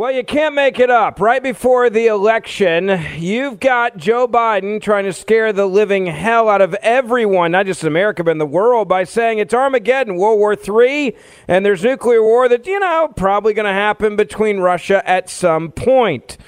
Well, you can't make it up. Right before the election, you've got Joe Biden trying to scare the living hell out of everyone, not just in America, but in the world, by saying it's Armageddon, World War III, and there's nuclear war that, you know, probably going to happen between Russia at some point.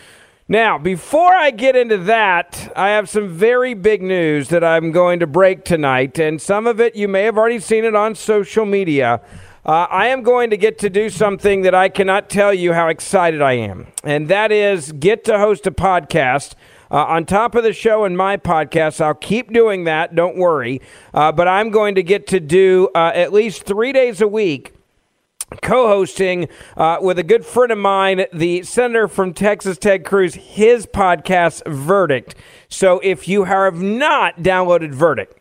Now, before I get into that, I have some very big news that I'm going to break tonight, and some of it you may have already seen it on social media. Uh, I am going to get to do something that I cannot tell you how excited I am, and that is get to host a podcast. Uh, on top of the show and my podcast, I'll keep doing that. Don't worry. Uh, but I'm going to get to do uh, at least three days a week co hosting uh, with a good friend of mine, the senator from Texas, Ted Cruz, his podcast, Verdict. So if you have not downloaded Verdict,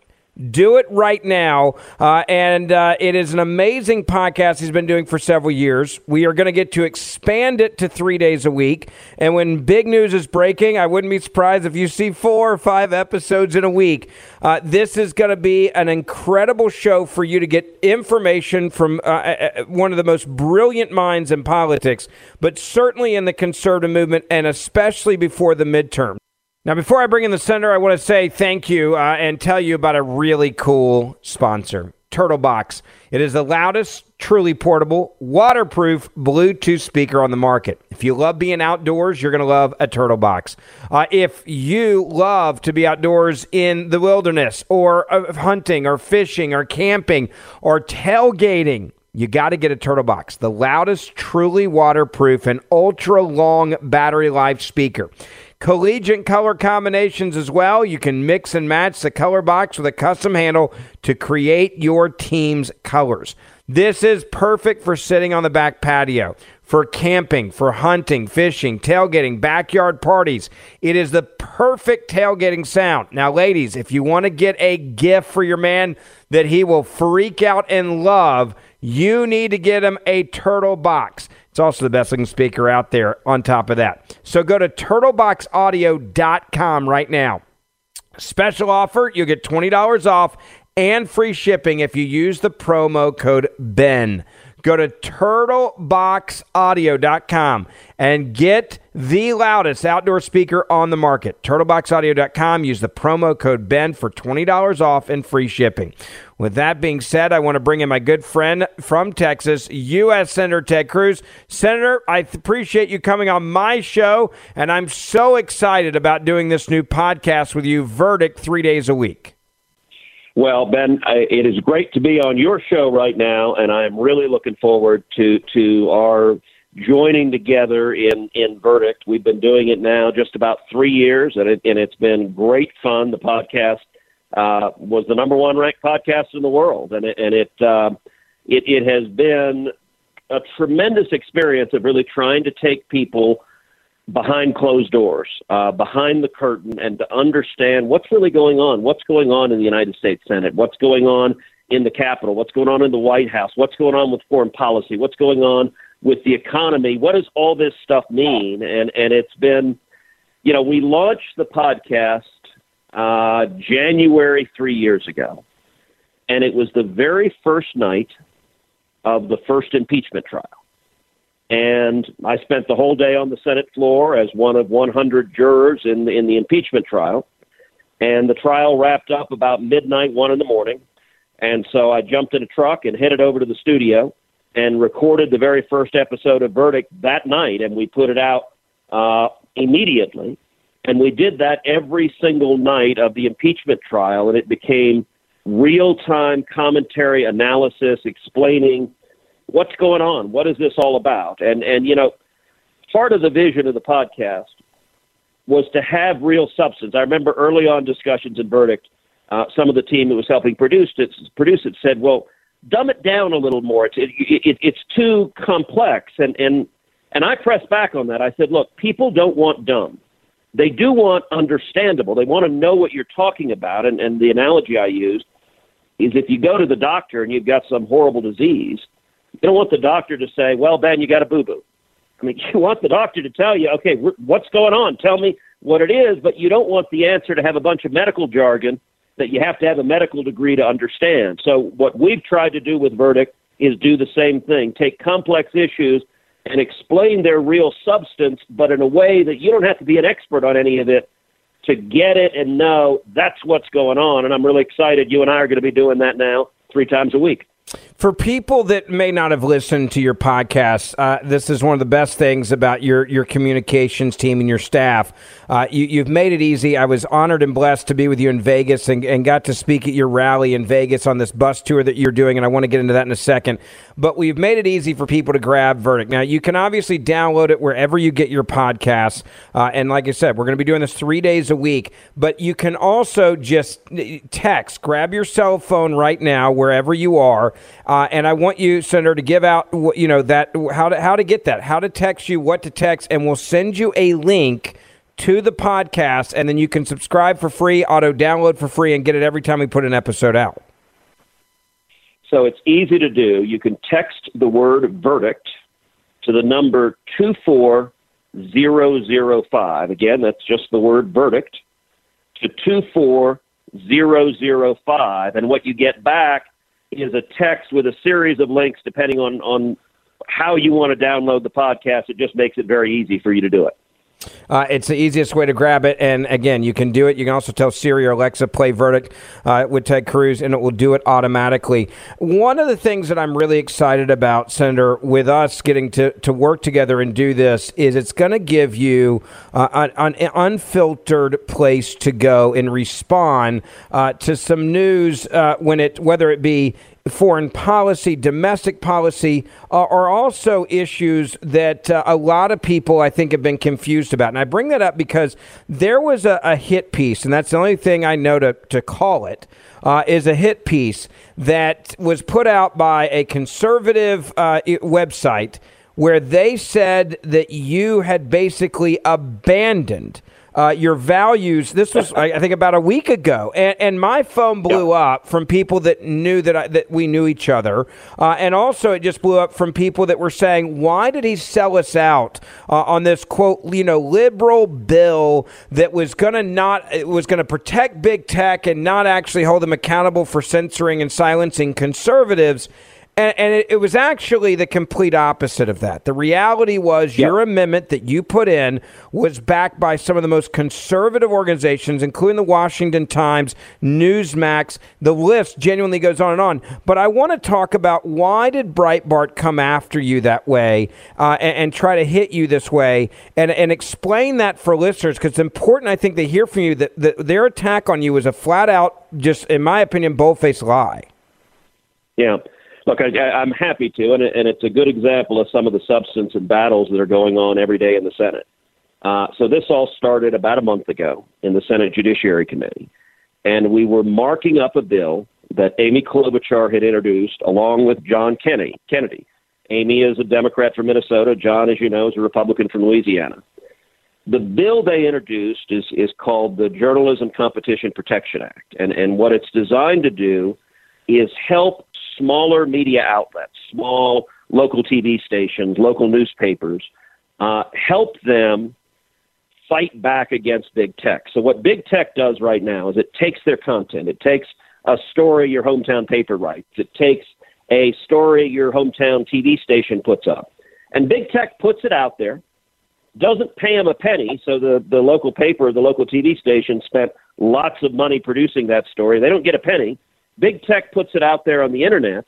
do it right now. Uh, and uh, it is an amazing podcast he's been doing for several years. We are going to get to expand it to three days a week. And when big news is breaking, I wouldn't be surprised if you see four or five episodes in a week. Uh, this is going to be an incredible show for you to get information from uh, uh, uh, one of the most brilliant minds in politics, but certainly in the conservative movement, and especially before the midterm. Now, before I bring in the senator, I want to say thank you uh, and tell you about a really cool sponsor, Turtlebox. It is the loudest, truly portable, waterproof Bluetooth speaker on the market. If you love being outdoors, you're going to love a Turtlebox. Uh, if you love to be outdoors in the wilderness or uh, hunting or fishing or camping or tailgating, you got to get a Turtlebox, the loudest, truly waterproof, and ultra long battery life speaker collegiate color combinations as well. You can mix and match the color box with a custom handle to create your team's colors. This is perfect for sitting on the back patio, for camping, for hunting, fishing, tailgating, backyard parties. It is the perfect tailgating sound. Now, ladies, if you want to get a gift for your man that he will freak out and love, you need to get him a turtle box. It's also the best looking speaker out there on top of that. So go to turtleboxaudio.com right now. Special offer, you'll get $20 off and free shipping if you use the promo code BEN. Go to turtleboxaudio.com and get the loudest outdoor speaker on the market. Turtleboxaudio.com. Use the promo code BEN for $20 off and free shipping. With that being said, I want to bring in my good friend from Texas, U.S. Senator Ted Cruz. Senator, I appreciate you coming on my show, and I'm so excited about doing this new podcast with you, Verdict, three days a week. Well, Ben, I, it is great to be on your show right now, and I'm really looking forward to to our joining together in in verdict. We've been doing it now just about three years, and it, and it's been great fun. The podcast uh, was the number one ranked podcast in the world, and it, and it uh, it it has been a tremendous experience of really trying to take people behind closed doors, uh, behind the curtain, and to understand what's really going on. What's going on in the United States Senate? What's going on in the Capitol? What's going on in the White House? What's going on with foreign policy? What's going on with the economy? What does all this stuff mean? And and it's been, you know, we launched the podcast uh, January three years ago, and it was the very first night of the first impeachment trial. And I spent the whole day on the Senate floor as one of 100 jurors in the, in the impeachment trial. And the trial wrapped up about midnight, one in the morning. And so I jumped in a truck and headed over to the studio and recorded the very first episode of Verdict that night. And we put it out uh, immediately. And we did that every single night of the impeachment trial. And it became real time commentary, analysis, explaining what's going on? What is this all about? And and you know, part of the vision of the podcast was to have real substance. I remember early on discussions in verdict, uh, some of the team that was helping produce it produce it said, "Well, dumb it down a little more. It's it, it, it's too complex." And and and I pressed back on that. I said, "Look, people don't want dumb." They do want understandable. They want to know what you're talking about. And, and the analogy I used is if you go to the doctor and you've got some horrible disease, you don't want the doctor to say, "Well, Ben, you got a boo boo." I mean, you want the doctor to tell you, "Okay, what's going on? Tell me what it is." But you don't want the answer to have a bunch of medical jargon that you have to have a medical degree to understand. So what we've tried to do with Verdict is do the same thing: take complex issues and explain their real substance, but in a way that you don't have to be an expert on any of it to get it and know that's what's going on. And I'm really excited. You and I are going to be doing that now three times a week. For people that may not have listened to your podcast, uh, this is one of the best things about your your communications team and your staff. Uh, you, have made it easy. I was honored and blessed to be with you in Vegas and, and got to speak at your rally in Vegas on this bus tour that you're doing, and I want to get into that in a second. But we've made it easy for people to grab Verdict. Now, you can obviously download it wherever you get your podcasts. Uh, and like I said, we're going to be doing this three days a week. But you can also just text, grab your cell phone right now, wherever you are. Uh, and I want you, Senator, to give out, you know, that how to how to get that, how to text you, what to text, and we'll send you a link to the podcast, and then you can subscribe for free, auto download for free, and get it every time we put an episode out. So it's easy to do. You can text the word verdict to the number 24005. Again, that's just the word verdict to 24005. And what you get back is a text with a series of links depending on, on how you want to download the podcast. It just makes it very easy for you to do it. Uh, it's the easiest way to grab it. And again, you can do it. You can also tell Siri or Alexa, play Verdict uh, with Ted Cruz, and it will do it automatically. One of the things that I'm really excited about, Senator, with us getting to, to work together and do this, is it's going to give you uh, an, an, unfiltered place to go and respond uh, to some news uh, when it, whether it be foreign policy, domestic policy, uh, are also issues that uh, a lot of people, I think, have been confused about. And I bring that up because there was a, a hit piece, and that's the only thing I know to, to call it, uh, is a hit piece that was put out by a conservative uh, website where they said that you had basically abandoned uh, your values. This was, I think, about a week ago, and, and my phone blew up from people that knew that I, that we knew each other, uh, and also it just blew up from people that were saying, "Why did he sell us out uh, on this quote, you know, liberal bill that was going to not it was going to protect big tech and not actually hold them accountable for censoring and silencing conservatives?" And, and it, it, was actually the complete opposite of that. The reality was yep. your amendment that you put in was backed by some of the most conservative organizations, including the Washington Times, Newsmax. The list genuinely goes on and on. But I want to talk about why did Breitbart come after you that way uh, and, and, try to hit you this way, and, and explain that for listeners because it's important, I think, they hear from you that, that their attack on you was a flat out, just in my opinion, bold faced lie. Yeah. Look, I, I'm happy to, and, and it's a good example of some of the substance and battles that are going on every day in the Senate. Uh, so this all started about a month ago in the Senate Judiciary Committee, and we were marking up a bill that Amy Klobuchar had introduced along with John Kennedy. Kennedy. Amy is a Democrat from Minnesota. John, as you know, is a Republican from Louisiana. The bill they introduced is, is called the Journalism Competition Protection Act. And, and what it's designed to do is help smaller media outlets, small local TV stations, local newspapers, uh, help them fight back against big tech. So, what big tech does right now is it takes their content, it takes a story your hometown paper writes, it takes a story your hometown TV station puts up, and big tech puts it out there. Doesn't pay them a penny, so the, the local paper, the local TV station spent lots of money producing that story. They don't get a penny Big tech puts it out there on the internet,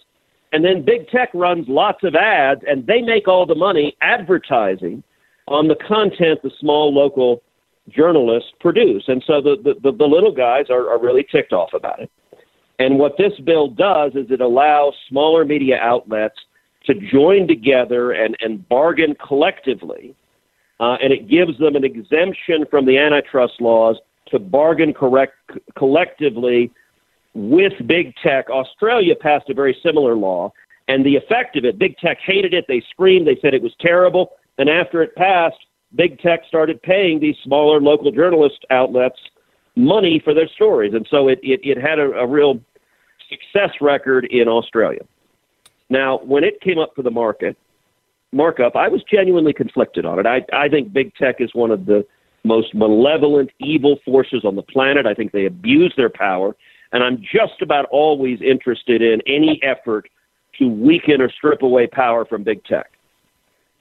and then big tech runs lots of ads, and they make all the money advertising on the content the small local journalists produce. And so the, the, the, the little guys are, are really ticked off about it. And what this bill does is it allows smaller media outlets to join together and, and bargain collectively, uh, and it gives them an exemption from the antitrust laws to bargain correct, collectively with big tech. Australia passed a very similar law, and the effect of it, big tech hated it. They screamed. They said it was terrible. And after it passed, big tech started paying these smaller local journalist outlets money for their stories, and so it it, it had a, a real success record in Australia. Now, when it came up for the market markup, I was genuinely conflicted on it. I I think big tech is one of the most malevolent, evil forces on the planet. I think they abuse their power and I'm just about always interested in any effort to weaken or strip away power from big tech.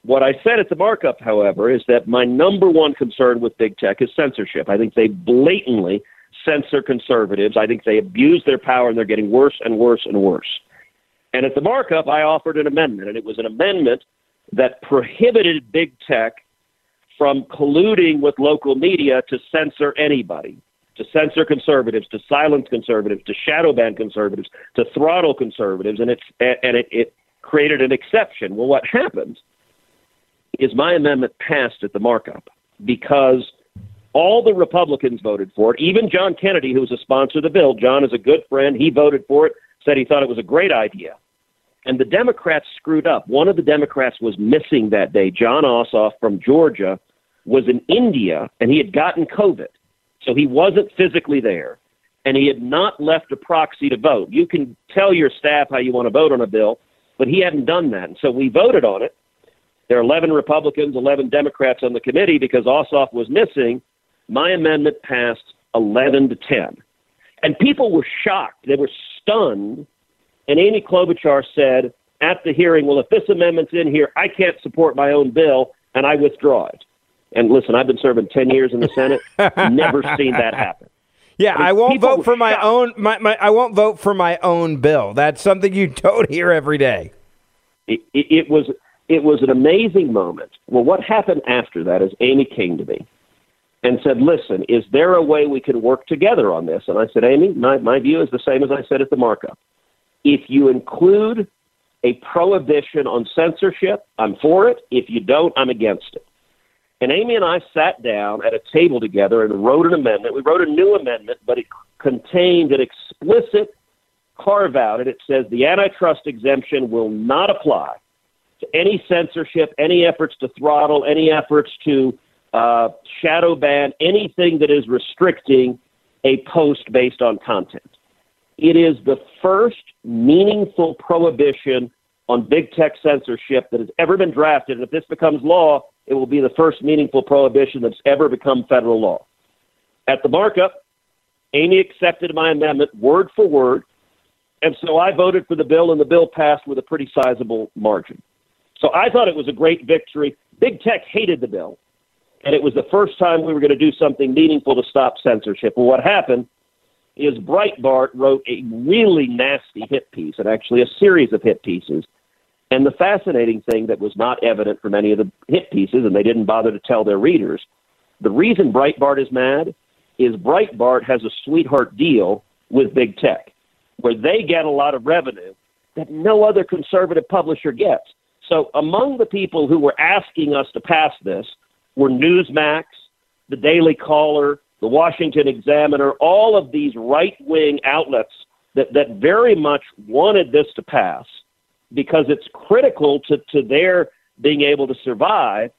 What I said at the markup, however, is that my number one concern with big tech is censorship. I think they blatantly censor conservatives. I think they abuse their power and they're getting worse and worse and worse. And at the markup, I offered an amendment, and it was an amendment that prohibited big tech from colluding with local media to censor anybody to censor conservatives, to silence conservatives, to shadow ban conservatives, to throttle conservatives, and it's and it, it created an exception. Well, what happened is my amendment passed at the markup because all the Republicans voted for it. Even John Kennedy, who was a sponsor of the bill, John is a good friend. He voted for it, said he thought it was a great idea. And the Democrats screwed up. One of the Democrats was missing that day. John Ossoff from Georgia was in India, and he had gotten COVID. So he wasn't physically there, and he had not left a proxy to vote. You can tell your staff how you want to vote on a bill, but he hadn't done that. And so we voted on it. There are 11 Republicans, 11 Democrats on the committee because Ossoff was missing. My amendment passed 11 to 10. And people were shocked. They were stunned. And Amy Klobuchar said at the hearing, well, if this amendment's in here, I can't support my own bill, and I withdraw it. And listen, I've been serving 10 years in the Senate, never seen that happen. Yeah, I, won't vote for my own my, my I won't vote for my own bill. That's something you don't hear every day. It, it, it was it was an amazing moment. Well, what happened after that is Amy came to me and said, "Listen, is there a way we can work together on this?" And I said, "Amy, my my view is the same as I said at the markup. If you include a prohibition on censorship, I'm for it. If you don't, I'm against it." And Amy and I sat down at a table together and wrote an amendment. We wrote a new amendment, but it contained an explicit carve out, and it says the antitrust exemption will not apply to any censorship, any efforts to throttle, any efforts to uh, shadow ban, anything that is restricting a post based on content. It is the first meaningful prohibition on big tech censorship that has ever been drafted. And if this becomes law, it will be the first meaningful prohibition that's ever become federal law. At the markup, Amy accepted my amendment word for word. And so I voted for the bill, and the bill passed with a pretty sizable margin. So I thought it was a great victory. Big tech hated the bill, and it was the first time we were going to do something meaningful to stop censorship. Well, what happened is Breitbart wrote a really nasty hit piece, and actually a series of hit pieces. And the fascinating thing that was not evident from any of the hit pieces, and they didn't bother to tell their readers, the reason Breitbart is mad is Breitbart has a sweetheart deal with big tech, where they get a lot of revenue that no other conservative publisher gets. So among the people who were asking us to pass this were Newsmax, the Daily Caller, the Washington Examiner, all of these right wing outlets that, that very much wanted this to pass because it's critical to, to their being able to survive.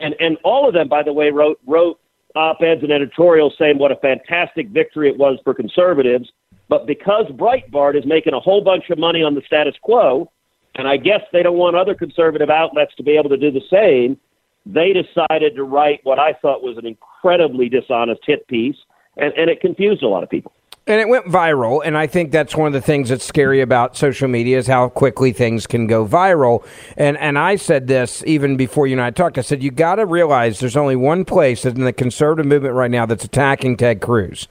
And, and all of them, by the way, wrote, wrote op eds and editorials saying what a fantastic victory it was for conservatives. But because Breitbart is making a whole bunch of money on the status quo, and I guess they don't want other conservative outlets to be able to do the same, they decided to write what I thought was an incredibly dishonest hit piece, and, and it confused a lot of people. And it went viral, and I think that's one of the things that's scary about social media is how quickly things can go viral. And and I said this even before you and I talked. I said you got to realize there's only one place in the conservative movement right now that's attacking Ted Cruz,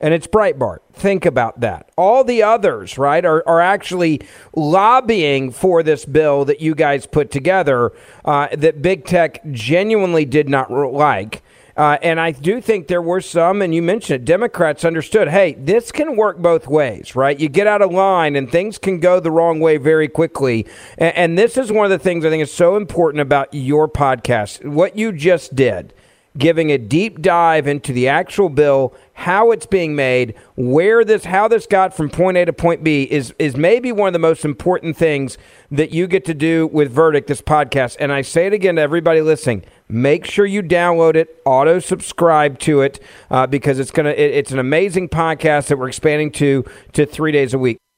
and it's Breitbart. Think about that. All the others, right, are, are actually lobbying for this bill that you guys put together uh, that big tech genuinely did not like. Uh, and I do think there were some, and you mentioned it, Democrats understood, hey, this can work both ways, right? You get out of line and things can go the wrong way very quickly. And, and this is one of the things I think is so important about your podcast. What you just did giving a deep dive into the actual bill, how it's being made, where this how this got from point A to point B is is maybe one of the most important things that you get to do with Verdict this podcast. And I say it again to everybody listening, make sure you download it, auto subscribe to it uh, because it's to it, it's an amazing podcast that we're expanding to to 3 days a week.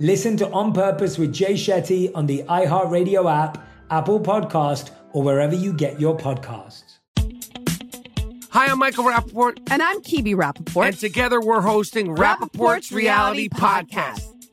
Listen to On Purpose with Jay Shetty on the iHeartRadio app, Apple Podcast, or wherever you get your podcasts. Hi, I'm Michael Rapaport. And I'm Kibi Rapaport. And together we're hosting Rapaport's, Rapaport's Reality, Reality Podcast. Podcast.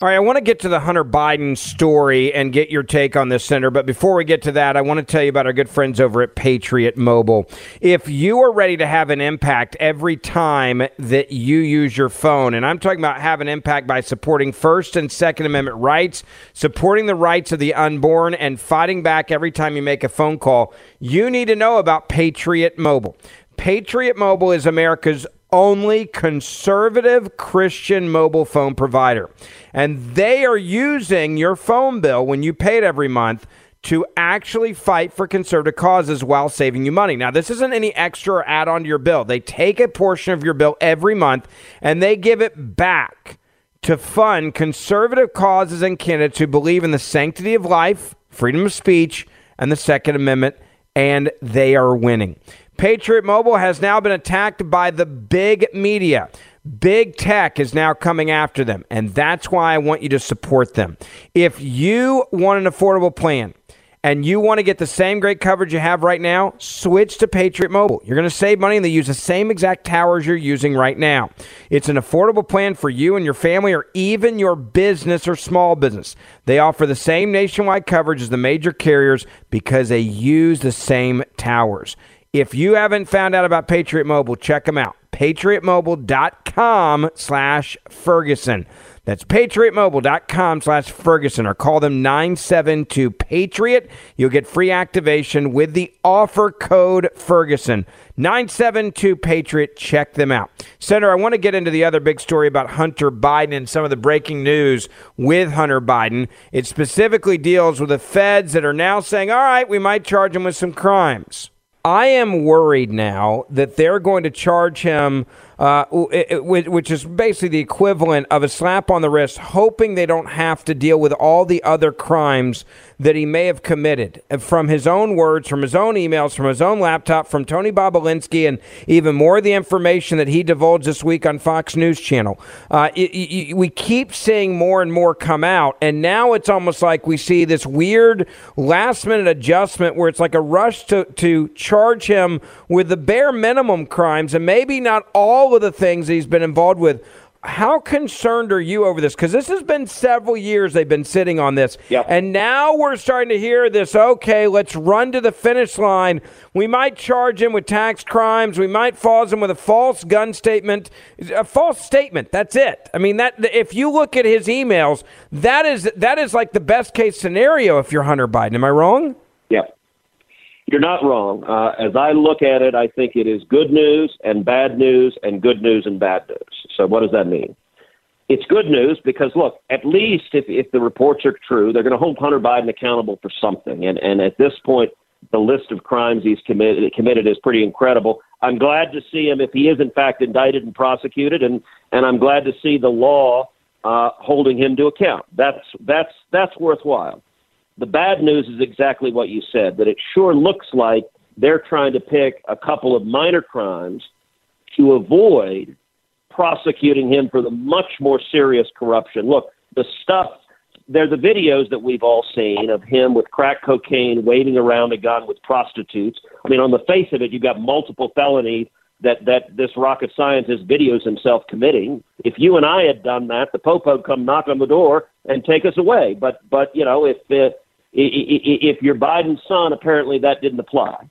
All right, I want to get to the Hunter Biden story and get your take on this, Senator. But before we get to that, I want to tell you about our good friends over at Patriot Mobile. If you are ready to have an impact every time that you use your phone, and I'm talking about having an impact by supporting First and Second Amendment rights, supporting the rights of the unborn, and fighting back every time you make a phone call, you need to know about Patriot Mobile. Patriot Mobile is America's only conservative Christian mobile phone provider. And they are using your phone bill when you pay it every month to actually fight for conservative causes while saving you money. Now, this isn't any extra or add on to your bill. They take a portion of your bill every month and they give it back to fund conservative causes and candidates who believe in the sanctity of life, freedom of speech, and the Second Amendment, and they are winning. Patriot Mobile has now been attacked by the big media. Big tech is now coming after them, and that's why I want you to support them. If you want an affordable plan, and you want to get the same great coverage you have right now, switch to Patriot Mobile. You're going to save money and they use the same exact towers you're using right now. It's an affordable plan for you and your family or even your business or small business. They offer the same nationwide coverage as the major carriers because they use the same towers. If you haven't found out about Patriot Mobile, check them out. PatriotMobile.com slash Ferguson. That's patriotmobile.com slash Ferguson or call them 972 Patriot. You'll get free activation with the offer code Ferguson. 972 Patriot. Check them out. Senator, I want to get into the other big story about Hunter Biden and some of the breaking news with Hunter Biden. It specifically deals with the feds that are now saying, all right, we might charge him with some crimes. I am worried now that they're going to charge him, uh, which is basically the equivalent of a slap on the wrist, hoping they don't have to deal with all the other crimes that he may have committed. From his own words, from his own emails, from his own laptop, from Tony Bobulinski, and even more of the information that he divulged this week on Fox News Channel. Uh, it, it, we keep seeing more and more come out, and now it's almost like we see this weird last minute adjustment where it's like a rush to, to charge him with the bare minimum crimes and maybe not all of the things that he's been involved with. How concerned are you over this? Because this has been several years they've been sitting on this. And now we're starting to hear this okay, let's run to the finish line. We might charge him with tax crimes. We might false him with a false gun statement. A false statement. That's it. I mean, that if you look at his emails, that is that is like the best case scenario if you're Hunter Biden. Am I wrong? You're not wrong. Uh, as I look at it, I think it is good news and bad news and good news and bad news. So, what does that mean? It's good news because, look, at least if, if the reports are true, they're going to hold Hunter Biden accountable for something. And, and at this point, the list of crimes he's committed, committed is pretty incredible. I'm glad to see him if he is, in fact, indicted and prosecuted, and, and I'm glad to see the law uh, holding him to account. That's, that's, that's worthwhile. The bad news is exactly what you said, that it sure looks like they're trying to pick a couple of minor crimes to avoid prosecuting him for the much more serious corruption. Look, the stuff, they're the videos that we've all seen of him with crack cocaine waving around a gun with prostitutes. I mean, on the face of it, you've got multiple felonies that, that this rocket scientist videos himself committing. If you and I had done that, the Pope would come knock on the door and take us away. But, but you know, if, uh, if you're Biden's son, apparently that didn't apply.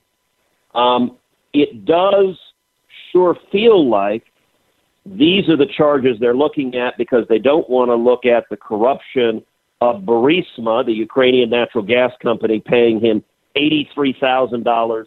Um, it does sure feel like these are the charges they're looking at because they don't want to look at the corruption of Burisma, the Ukrainian natural gas company, paying him $83,000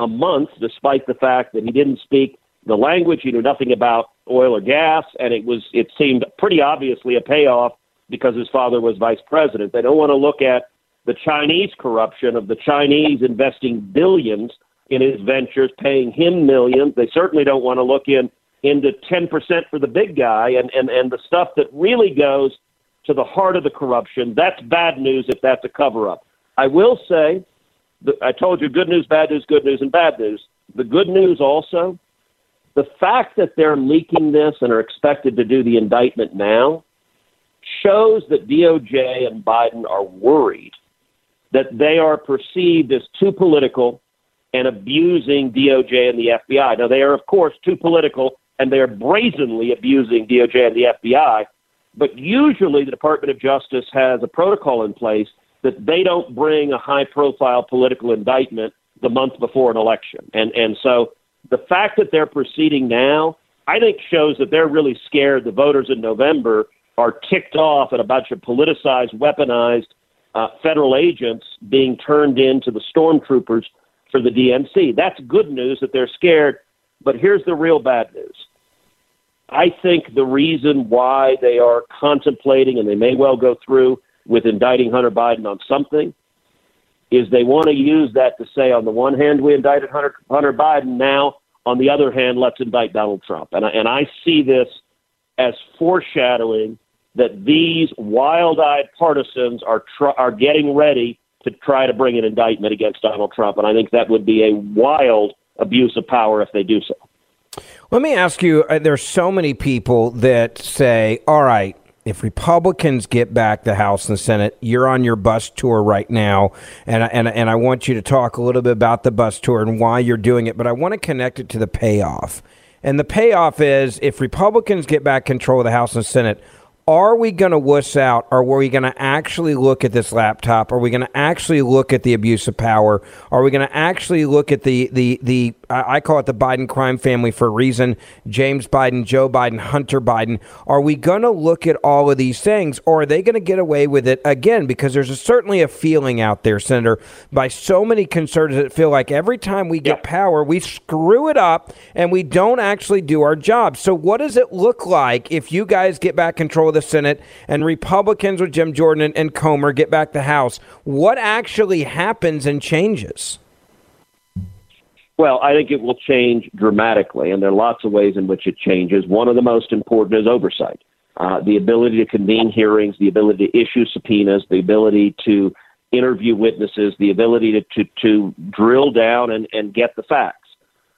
a month, despite the fact that he didn't speak the language, he knew nothing about oil or gas, and it was it seemed pretty obviously a payoff because his father was vice president. They don't want to look at the Chinese corruption of the Chinese investing billions in his ventures, paying him millions. They certainly don't want to look in into 10% for the big guy and, and, and the stuff that really goes to the heart of the corruption. That's bad news if that's a cover up. I will say, I told you good news, bad news, good news, and bad news. The good news also, the fact that they're leaking this and are expected to do the indictment now shows that DOJ and Biden are worried that they are perceived as too political and abusing DOJ and the FBI. Now, they are, of course, too political and they're brazenly abusing DOJ and the FBI. But usually, the Department of Justice has a protocol in place that they don't bring a high profile political indictment the month before an election. And, and so the fact that they're proceeding now, I think, shows that they're really scared the voters in November are ticked off at a bunch of politicized, weaponized uh, federal agents being turned into the stormtroopers for the DNC. That's good news that they're scared, but here's the real bad news. I think the reason why they are contemplating, and they may well go through with indicting Hunter Biden on something, is they want to use that to say, on the one hand, we indicted Hunter, Hunter Biden. Now, on the other hand, let's indict Donald Trump. And I, and I see this as foreshadowing that these wild-eyed partisans are tr- are getting ready to try to bring an indictment against Donald Trump, and I think that would be a wild abuse of power if they do so. Let me ask you: uh, There's so many people that say, "All right, if Republicans get back the House and the Senate, you're on your bus tour right now, and and and I want you to talk a little bit about the bus tour and why you're doing it, but I want to connect it to the payoff." And the payoff is if Republicans get back control of the House and Senate, are we going to wuss out? Or are we going to actually look at this laptop? Are we going to actually look at the abuse of power? Are we going to actually look at the the the I call it the Biden crime family for a reason? James Biden, Joe Biden, Hunter Biden. Are we going to look at all of these things, or are they going to get away with it again? Because there's a, certainly a feeling out there, Senator, by so many conservatives that feel like every time we get power, we screw it up and we don't actually do our job. So, what does it look like if you guys get back control of the Senate and Republicans with Jim Jordan and, and Comer get back the House? What actually happens and changes? Well, I think it will change dramatically, and there are lots of ways in which it changes. One of the most important is oversight. Uh, the ability to convene hearings, the ability to issue subpoenas, the ability to interview witnesses, the ability to, to, to drill down and, and get the facts.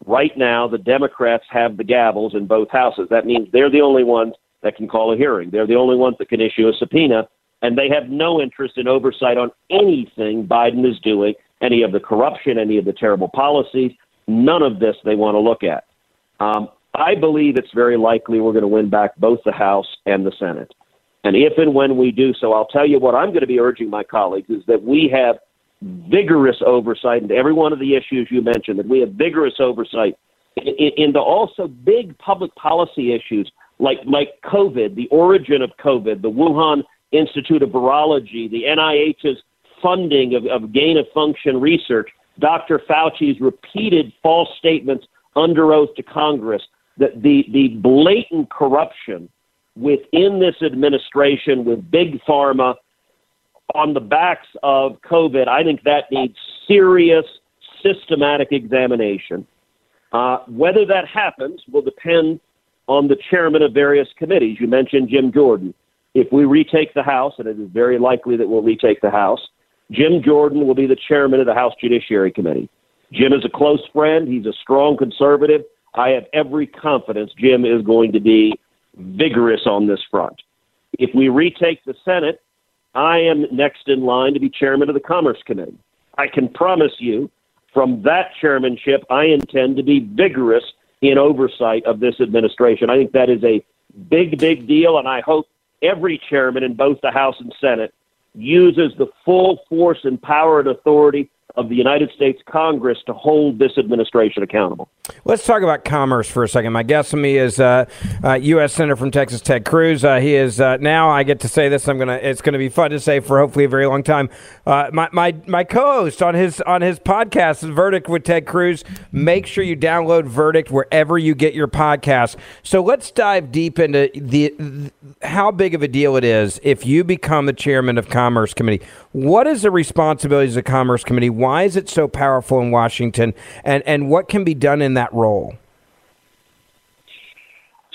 Right now, the Democrats have the gavels in both houses. That means they're the only ones that can call a hearing. They're the only ones that can issue a subpoena, and they have no interest in oversight on anything Biden is doing, any of the corruption, any of the terrible policies. None of this they want to look at. Um, I believe it's very likely we're going to win back both the House and the Senate. And if and when we do so, I'll tell you what I'm going to be urging my colleagues is that we have vigorous oversight into every one of the issues you mentioned, that we have vigorous oversight into also big public policy issues like like COVID, the origin of COVID, the Wuhan Institute of Virology, the NIH's funding of, of gain of function research, Dr. Fauci's repeated false statements under oath to Congress, that the, the blatant corruption within this administration with big pharma on the backs of COVID, I think that needs serious, systematic examination. Uh, whether that happens will depend on the chairman of various committees. You mentioned Jim Jordan. If we retake the House, and it is very likely that we'll retake the House, Jim Jordan will be the chairman of the House Judiciary Committee. Jim is a close friend. He's a strong conservative. I have every confidence Jim is going to be vigorous on this front. If we retake the Senate, I am next in line to be chairman of the Commerce Committee. I can promise you from that chairmanship, I intend to be vigorous in oversight of this administration. I think that is a big, big deal, and I hope every chairman in both the House and Senate uses the full force and power and authority of the United States Congress to hold this administration accountable. Let's talk about commerce for a second. My guest with me is uh, uh, U.S. Senator from Texas, Ted Cruz. Uh, he is uh, now. I get to say this. I'm gonna. It's gonna be fun to say for hopefully a very long time. Uh, my my my co-host on his on his podcast, Verdict with Ted Cruz. Make sure you download Verdict wherever you get your podcast. So let's dive deep into the, the how big of a deal it is if you become the chairman of Commerce Committee. What is the responsibilities of Commerce Committee? Why is it so powerful in Washington? And, and what can be done in that role?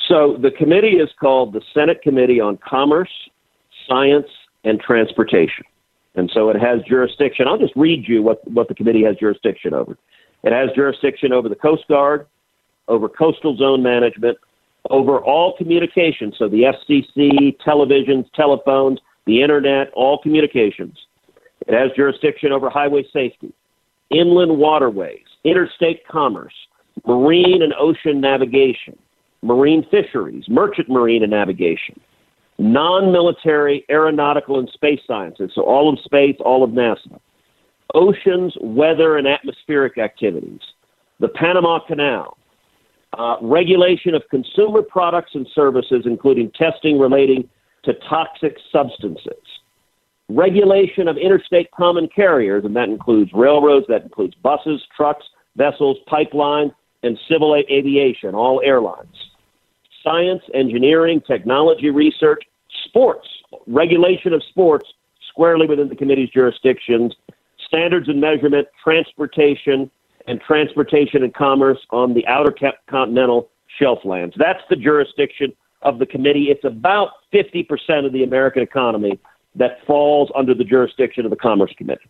So the committee is called the Senate Committee on Commerce, Science, and Transportation. And so it has jurisdiction. I'll just read you what, what the committee has jurisdiction over. It has jurisdiction over the Coast Guard, over coastal zone management, over all communications. So the FCC, televisions, telephones, the internet, all communications. It has jurisdiction over highway safety, inland waterways, interstate commerce, marine and ocean navigation, marine fisheries, merchant marine and navigation, non military aeronautical and space sciences, so all of space, all of NASA, oceans, weather, and atmospheric activities, the Panama Canal, uh, regulation of consumer products and services, including testing relating to toxic substances, regulation of interstate common carriers, and that includes railroads, that includes buses, trucks, vessels, pipelines, and civil aviation, all airlines, science, engineering, technology research, sports, regulation of sports squarely within the committee's jurisdictions, standards and measurement, transportation, and transportation and commerce on the outer continental shelf lands. That's the jurisdiction of the committee. It's about 50% of the American economy that falls under the jurisdiction of the Commerce Committee.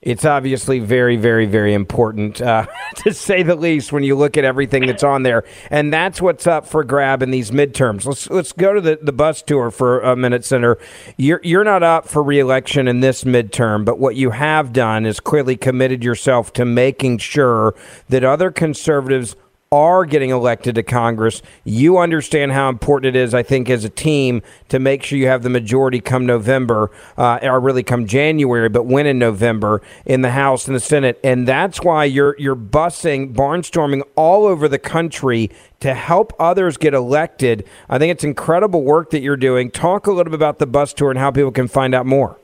It's obviously very, very, very important, uh, to say the least, when you look at everything that's on there, and that's what's up for grab in these midterms. Let's let's go to the, the bus tour for a minute, Senator. You're you're not up for reelection in this midterm, but what you have done is clearly committed yourself to making sure that other conservatives are getting elected to Congress, you understand how important it is, I think, as a team to make sure you have the majority come November, uh, or really come January, but win in November in the House and the Senate. And that's why you're you're bussing, barnstorming all over the country to help others get elected. I think it's incredible work that you're doing. Talk a little bit about the bus tour and how people can find out more.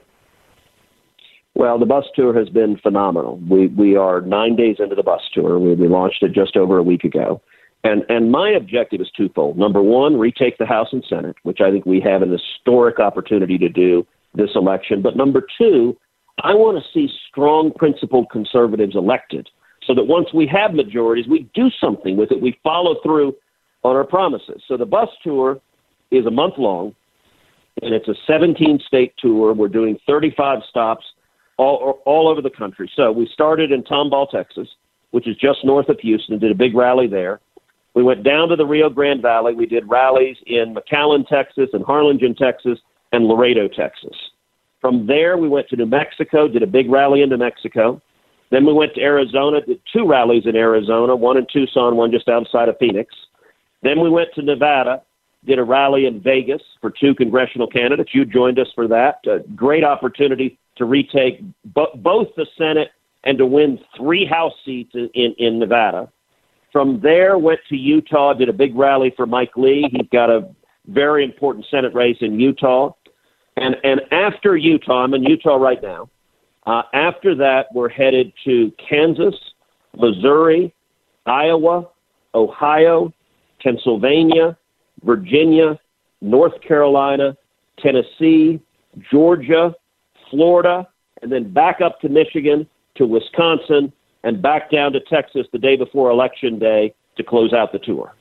Well, the bus tour has been phenomenal. We we are nine days into the bus tour. We, we launched it just over a week ago, and and my objective is twofold. Number one, retake the House and Senate, which I think we have an historic opportunity to do this election. But number two, I want to see strong, principled conservatives elected, so that once we have majorities, we do something with it. We follow through on our promises. So the bus tour is a month long, and it's a 17 state tour. We're doing 35 stops all, all over the country. So we started in Tomball, Texas, which is just north of Houston, did a big rally there. We went down to the Rio Grande Valley. We did rallies in McAllen, Texas, and Harlingen, Texas, and Laredo, Texas. From there, we went to New Mexico, did a big rally in New Mexico. Then we went to Arizona, did two rallies in Arizona, one in Tucson, one just outside of Phoenix. Then we went to Nevada, did a rally in Vegas for two congressional candidates. You joined us for that. A great opportunity to retake bo- both the Senate and to win three House seats in, in, Nevada. From there, went to Utah, did a big rally for Mike Lee. He's got a very important Senate race in Utah. And, and after Utah, I'm in Utah right now. Uh, after that, we're headed to Kansas, Missouri, Iowa, Ohio, Pennsylvania, Virginia, North Carolina, Tennessee, Georgia, Florida, and then back up to Michigan, to Wisconsin, and back down to Texas the day before Election Day to close out the tour.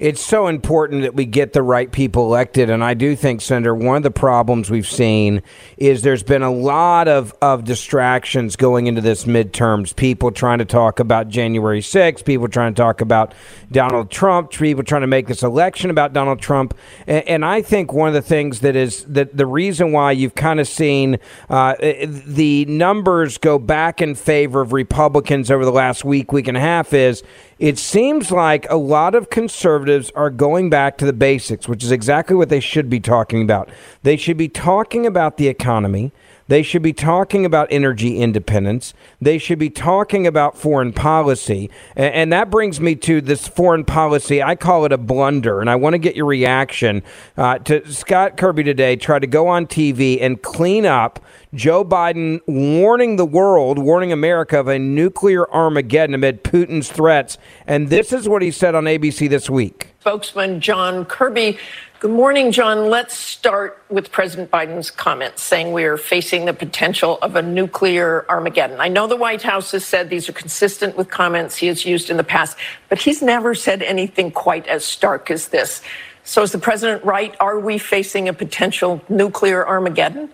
It's so important that we get the right people elected. And I do think, Senator, one of the problems we've seen is there's been a lot of, of distractions going into this midterms. People trying to talk about January 6th, people trying to talk about Donald Trump, people trying to make this election about Donald Trump. And, and I think one of the things that is that the reason why you've kind of seen uh, the numbers go back in favor of Republicans over the last week, week and a half is it seems like a lot of conservatives are going back to the basics, which is exactly what they should be talking about. They should be talking about the economy. They should be talking about energy independence. They should be talking about foreign policy. And, and, that brings me to this foreign policy. I call it a blunder. And I want to get your reaction uh, to Scott Kirby today, tried to go on TV and clean up Joe Biden warning the world, warning America of a nuclear Armageddon amid Putin's threats. And this is what he said on ABC this week. Spokesman John Kirby. Good morning, John. Let's start with President Biden's comments saying we are facing the potential of a nuclear Armageddon. I know the White House has said these are consistent with comments he has used in the past, but he's never said anything quite as stark as this. So is the president right? Are we facing a potential nuclear Armageddon?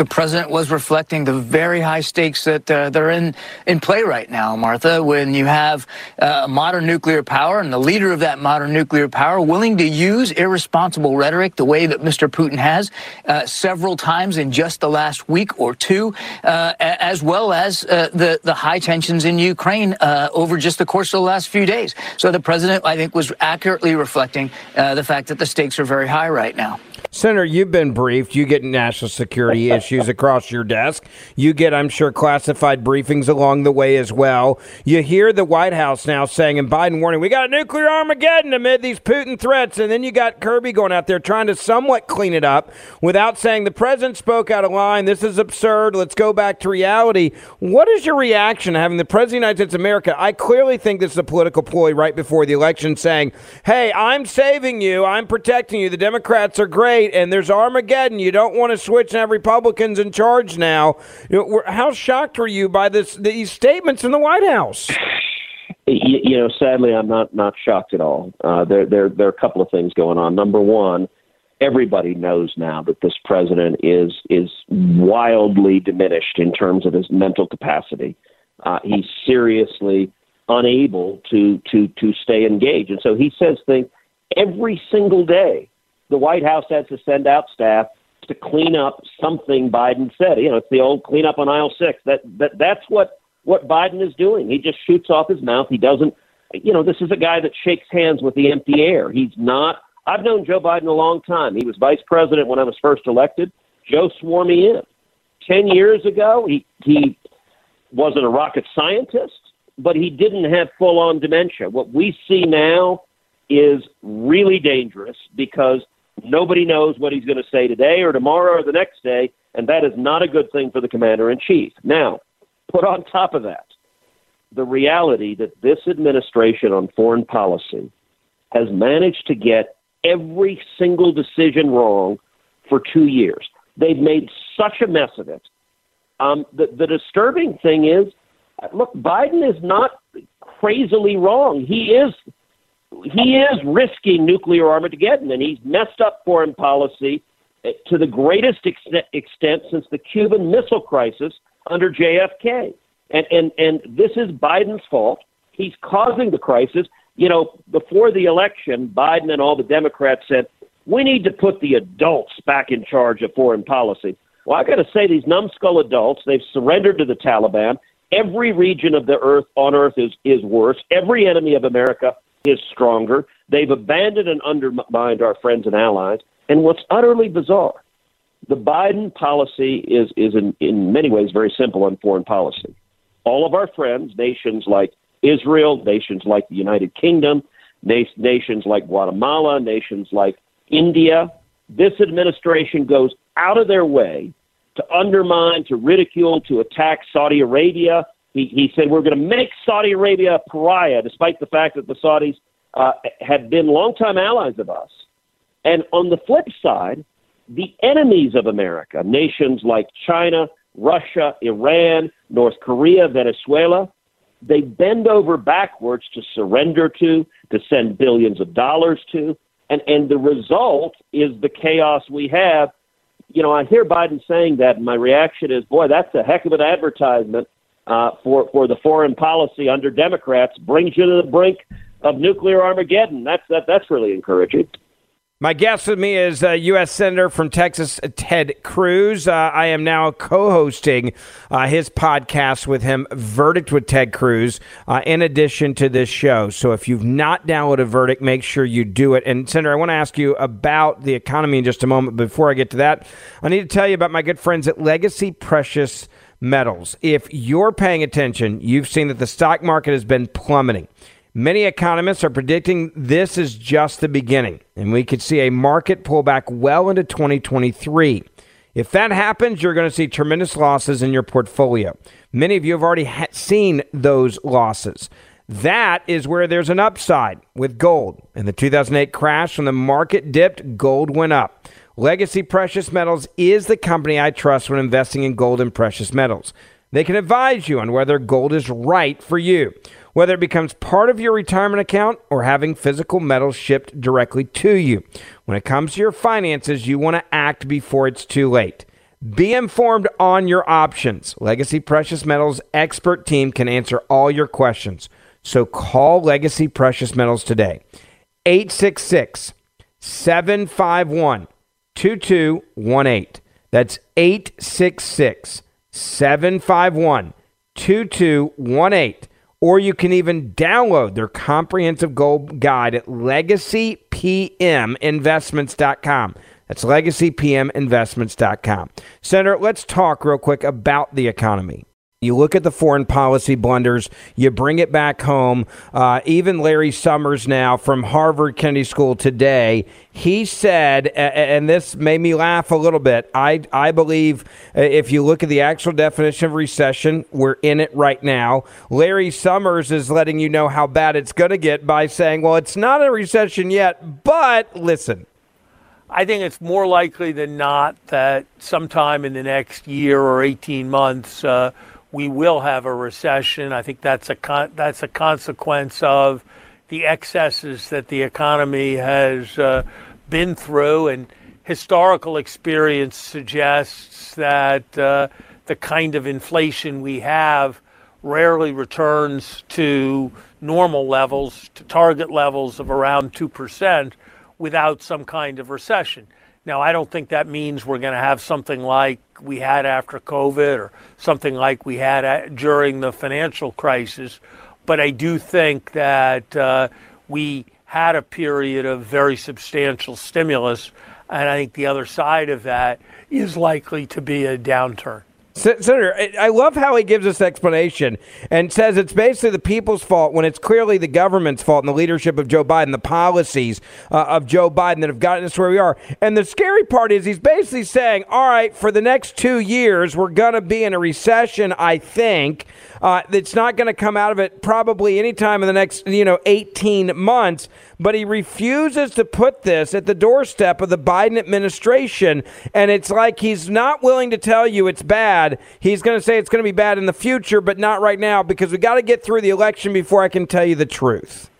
The president was reflecting the very high stakes that uh, they're in in play right now, Martha. When you have uh, modern nuclear power and the leader of that modern nuclear power willing to use irresponsible rhetoric the way that Mr. Putin has uh, several times in just the last week or two, uh, as well as uh, the the high tensions in Ukraine uh, over just the course of the last few days. So the president, I think, was accurately reflecting the fact that the stakes are very high right now. Senator, you've been briefed. You get national security issues across your desk. You get, I'm sure, classified briefings along the way as well. You hear the White House now saying, and Biden warning, we got a nuclear Armageddon amid these Putin threats. And then you got Kirby going out there trying to somewhat clean it up without saying the president spoke out of line. This is absurd. Let's go back to reality. What is your reaction to having the president of the United States of America? I clearly think this is a political ploy right before the election saying, hey, I'm saving you. I'm protecting you. The Democrats are great. And there's Armageddon. You don't want to switch and have Republicans in charge now. How shocked were you by this these statements in the White House? You, you know, sadly, I'm not not shocked at all. Uh, there, there, there are a couple of things going on. Number one, everybody knows now that this president is is wildly diminished in terms of his mental capacity. Uh, he's seriously unable to to to stay engaged, and so he says things every single day. The White House has to send out staff to clean up something Biden said. You know, it's the old clean up on aisle six. That that that's what what Biden is doing. He just shoots off his mouth. He doesn't. You know, this is a guy that shakes hands with the empty air. He's not. I've known Joe Biden a long time. He was vice president when I was first elected. Joe swore me in. Ten years ago, he he wasn't a rocket scientist, but he didn't have full on dementia. What we see now is really dangerous because nobody knows what he's going to say today or tomorrow or the next day, and that is not a good thing for the commander in chief. Now, put on top of that the reality that this administration on foreign policy has managed to get every single decision wrong for two years. They've made such a mess of it. Um, the, the disturbing thing is, look, Biden is not crazily wrong. He is he is risking nuclear Armageddon, and he's messed up foreign policy eh, to the greatest ex- extent since the Cuban Missile Crisis under JFK. And, and, and this is Biden's fault. He's causing the crisis. You know, before the election, Biden and all the Democrats said, we need to put the adults back in charge of foreign policy. Well, I've got to say, these numbskull adults, they've surrendered to the Taliban. Every region of the earth on earth is, is worse. Every enemy of America is stronger. They've abandoned and undermined our friends and allies. And what's utterly bizarre, the Biden policy is, is in, in many ways very simple on foreign policy. All of our friends, nations like Israel, nations like the United Kingdom, na- nations like Guatemala, nations like India, this administration goes out of their way to undermine, to ridicule, to attack Saudi Arabia, he, he said, We're going to make Saudi Arabia a pariah, despite the fact that the Saudis uh, have been longtime allies of us. And on the flip side, the enemies of America, nations like China, Russia, Iran, North Korea, Venezuela, they bend over backwards to surrender to, to send billions of dollars to. And, and the result is the chaos we have. You know, I hear Biden saying that, and my reaction is, boy, that's a heck of an advertisement uh, for for the foreign policy under Democrats brings you to the brink of nuclear Armageddon. That's that that's really encouraging. My guest with me is uh, U.S. Senator from Texas, Ted Cruz. Uh, I am now co hosting uh, his podcast with him, Verdict with Ted Cruz, uh, in addition to this show. So if you've not downloaded Verdict, make sure you do it. And, Senator, I want to ask you about the economy in just a moment. Before I get to that, I need to tell you about my good friends at Legacy Precious metals. If you're paying attention, you've seen that the stock market has been plummeting. Many economists are predicting this is just the beginning, and we could see a market pullback well into 2023. If that happens, you're going to see tremendous losses in your portfolio. Many of you have already ha- seen those losses. That is where there's an upside with gold. In the 2008 crash, when the market dipped, gold went up. Legacy Precious Metals is the company I trust when investing in gold and precious metals. They can advise you on whether gold is right for you, whether it becomes part of your retirement account or having physical metals shipped directly to you. When it comes to your finances, you want to act before it's too late. Be informed on your options. Legacy Precious Metals expert team can answer all your questions. So call Legacy Precious Metals today. 866 751 2218. That's 866 751 2218. Or you can even download their comprehensive gold guide at legacypminvestments.com. That's legacypminvestments.com. Senator, let's talk real quick about the economy. You look at the foreign policy blunders, you bring it back home. Uh, even Larry Summers, now from Harvard Kennedy School today, he said, and this made me laugh a little bit. I, I believe uh, if you look at the actual definition of recession, we're in it right now. Larry Summers is letting you know how bad it's going to get by saying, well, it's not a recession yet, but listen. I think it's more likely than not that sometime in the next year or 18 months, uh, we will have a recession. I think that's a con- that's a consequence of the excesses that the economy has uh, been through, and historical experience suggests that uh, the kind of inflation we have rarely returns to normal levels, to target levels of around two percent, without some kind of recession. Now, I don't think that means we're going to have something like we had after COVID or something like we had at, during the financial crisis, but I do think that uh, we had a period of very substantial stimulus, and I think the other side of that is likely to be a downturn. Senator, I love how he gives this explanation and says it's basically the people's fault when it's clearly the government's fault and the leadership of Joe Biden, the policies uh, of Joe Biden that have gotten us where we are. And the scary part is he's basically saying, all right, for the next two years, we're going to be in a recession, I think. Uh, it's not going to come out of it probably anytime in the next, you know, 18 months. But he refuses to put this at the doorstep of the Biden administration. And it's like he's not willing to tell you it's bad. He's going to say it's going to be bad in the future, but not right now because we got to get through the election before I can tell you the truth.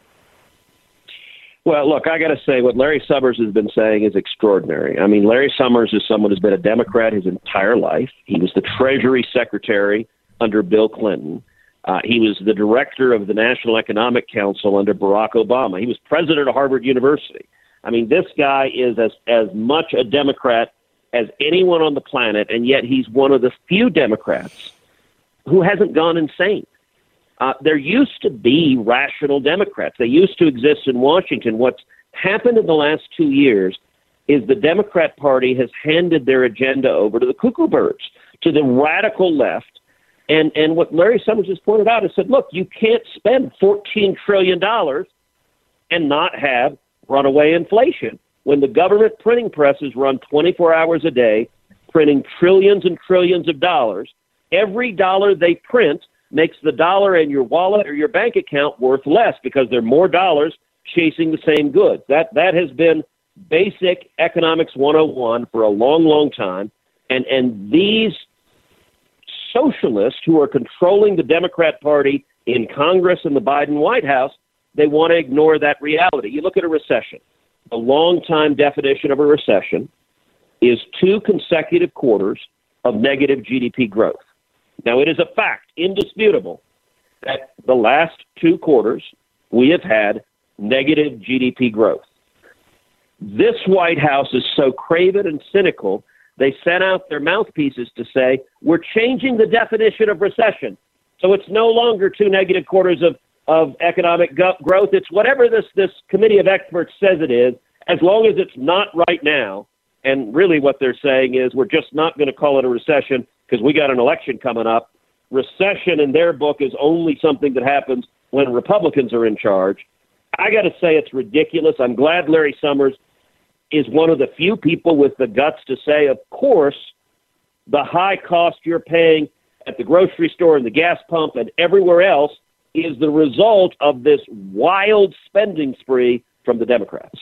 Well, look, I got to say, what Larry Summers has been saying is extraordinary. I mean, Larry Summers is someone who's been a Democrat his entire life. He was the Treasury Secretary under Bill Clinton. Uh, he was the director of the National Economic Council under Barack Obama. He was president of Harvard University. I mean, this guy is as as much a Democrat as anyone on the planet, and yet he's one of the few Democrats who hasn't gone insane. Uh, there used to be rational Democrats. They used to exist in Washington. What's happened in the last two years is the Democrat Party has handed their agenda over to the cuckoo birds, to the radical left, and and what Larry Summers just pointed out is said, look, you can't spend fourteen trillion dollars and not have runaway inflation when the government printing presses run 24 hours a day, printing trillions and trillions of dollars. Every dollar they print makes the dollar in your wallet or your bank account worth less because there are more dollars chasing the same goods. That that has been basic economics 101 for a long, long time. And and these socialists who are controlling the Democrat Party in Congress and the Biden White House, they want to ignore that reality. You look at a recession. The long-time definition of a recession is two consecutive quarters of negative GDP growth. Now, it is a fact, indisputable, that the last two quarters we have had negative GDP growth. This White House is so craven and cynical they sent out their mouthpieces to say, we're changing the definition of recession. So it's no longer two negative quarters of, of economic growth. It's whatever this, this committee of experts says it is, as long as it's not right now. And really, what they're saying is we're just not going to call it a recession because we got an election coming up. Recession in their book is only something that happens when Republicans are in charge. I got to say, it's ridiculous. I'm glad Larry Summers is one of the few people with the guts to say, of course, the high cost you're paying at the grocery store and the gas pump and everywhere else is the result of this wild spending spree from the Democrats.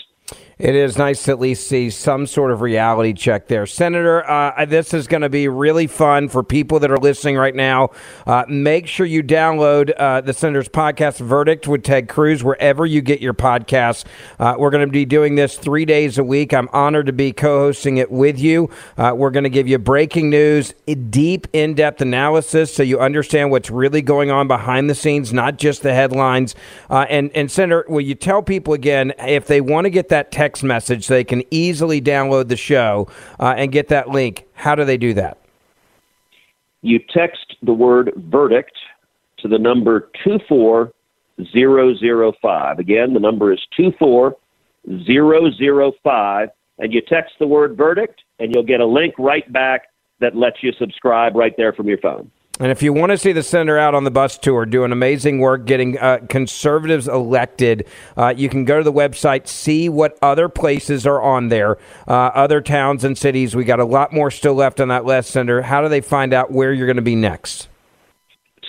It is nice to at least see some sort of reality check there. Senator, uh, this is going to be really fun for people that are listening right now. Uh, make sure you download uh, the Senator's podcast, Verdict with Ted Cruz, wherever you get your podcasts. Uh, we're going to be doing this three days a week. I'm honored to be co hosting it with you. Uh, we're going to give you breaking news, deep, in depth analysis so you understand what's really going on behind the scenes, not just the headlines. Uh, and, and, Senator, will you tell people again if they want to get that text? text message so they can easily download the show uh, and get that link. How do they do that? You text the word verdict to the number 24005. Again, the number is 24005, and you text the word verdict, and you'll get a link right back that lets you subscribe right there from your phone. And if you want to see the senator out on the bus tour doing amazing work getting uh, conservatives elected, uh, you can go to the website, see what other places are on there, uh, other towns and cities. We got a lot more still left on that list, Senator. How do they find out where you're going to be next?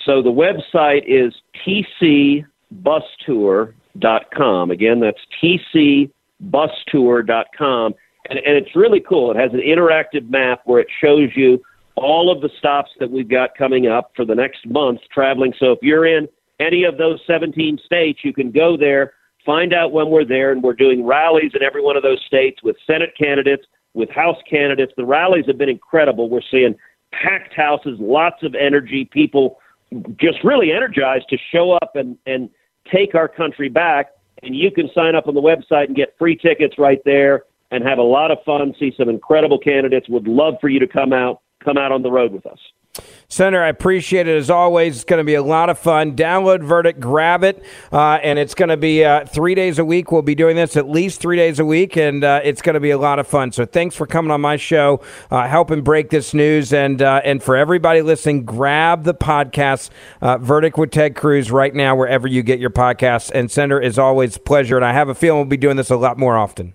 So the website is tcbustour.com. Again, that's tcbustour.com. And, and it's really cool. It has an interactive map where it shows you all of the stops that we've got coming up for the next month traveling. So if you're in any of those 17 states, you can go there, find out when we're there, and we're doing rallies in every one of those states with Senate candidates, with House candidates. The rallies have been incredible. We're seeing packed houses, lots of energy, people just really energized to show up and, and take our country back. And you can sign up on the website and get free tickets right there and have a lot of fun, see some incredible candidates. Would love for you to come out, come out on the road with us. Senator, I appreciate it as always. It's going to be a lot of fun. Download Verdict, grab it, uh, and it's going to be uh, three days a week. We'll be doing this at least three days a week, and uh, it's going to be a lot of fun. So thanks for coming on my show, uh, helping break this news, and uh, and for everybody listening, grab the podcast uh, Verdict with Ted Cruz right now wherever you get your podcasts. And Senator, is always pleasure, and I have a feeling we'll be doing this a lot more often.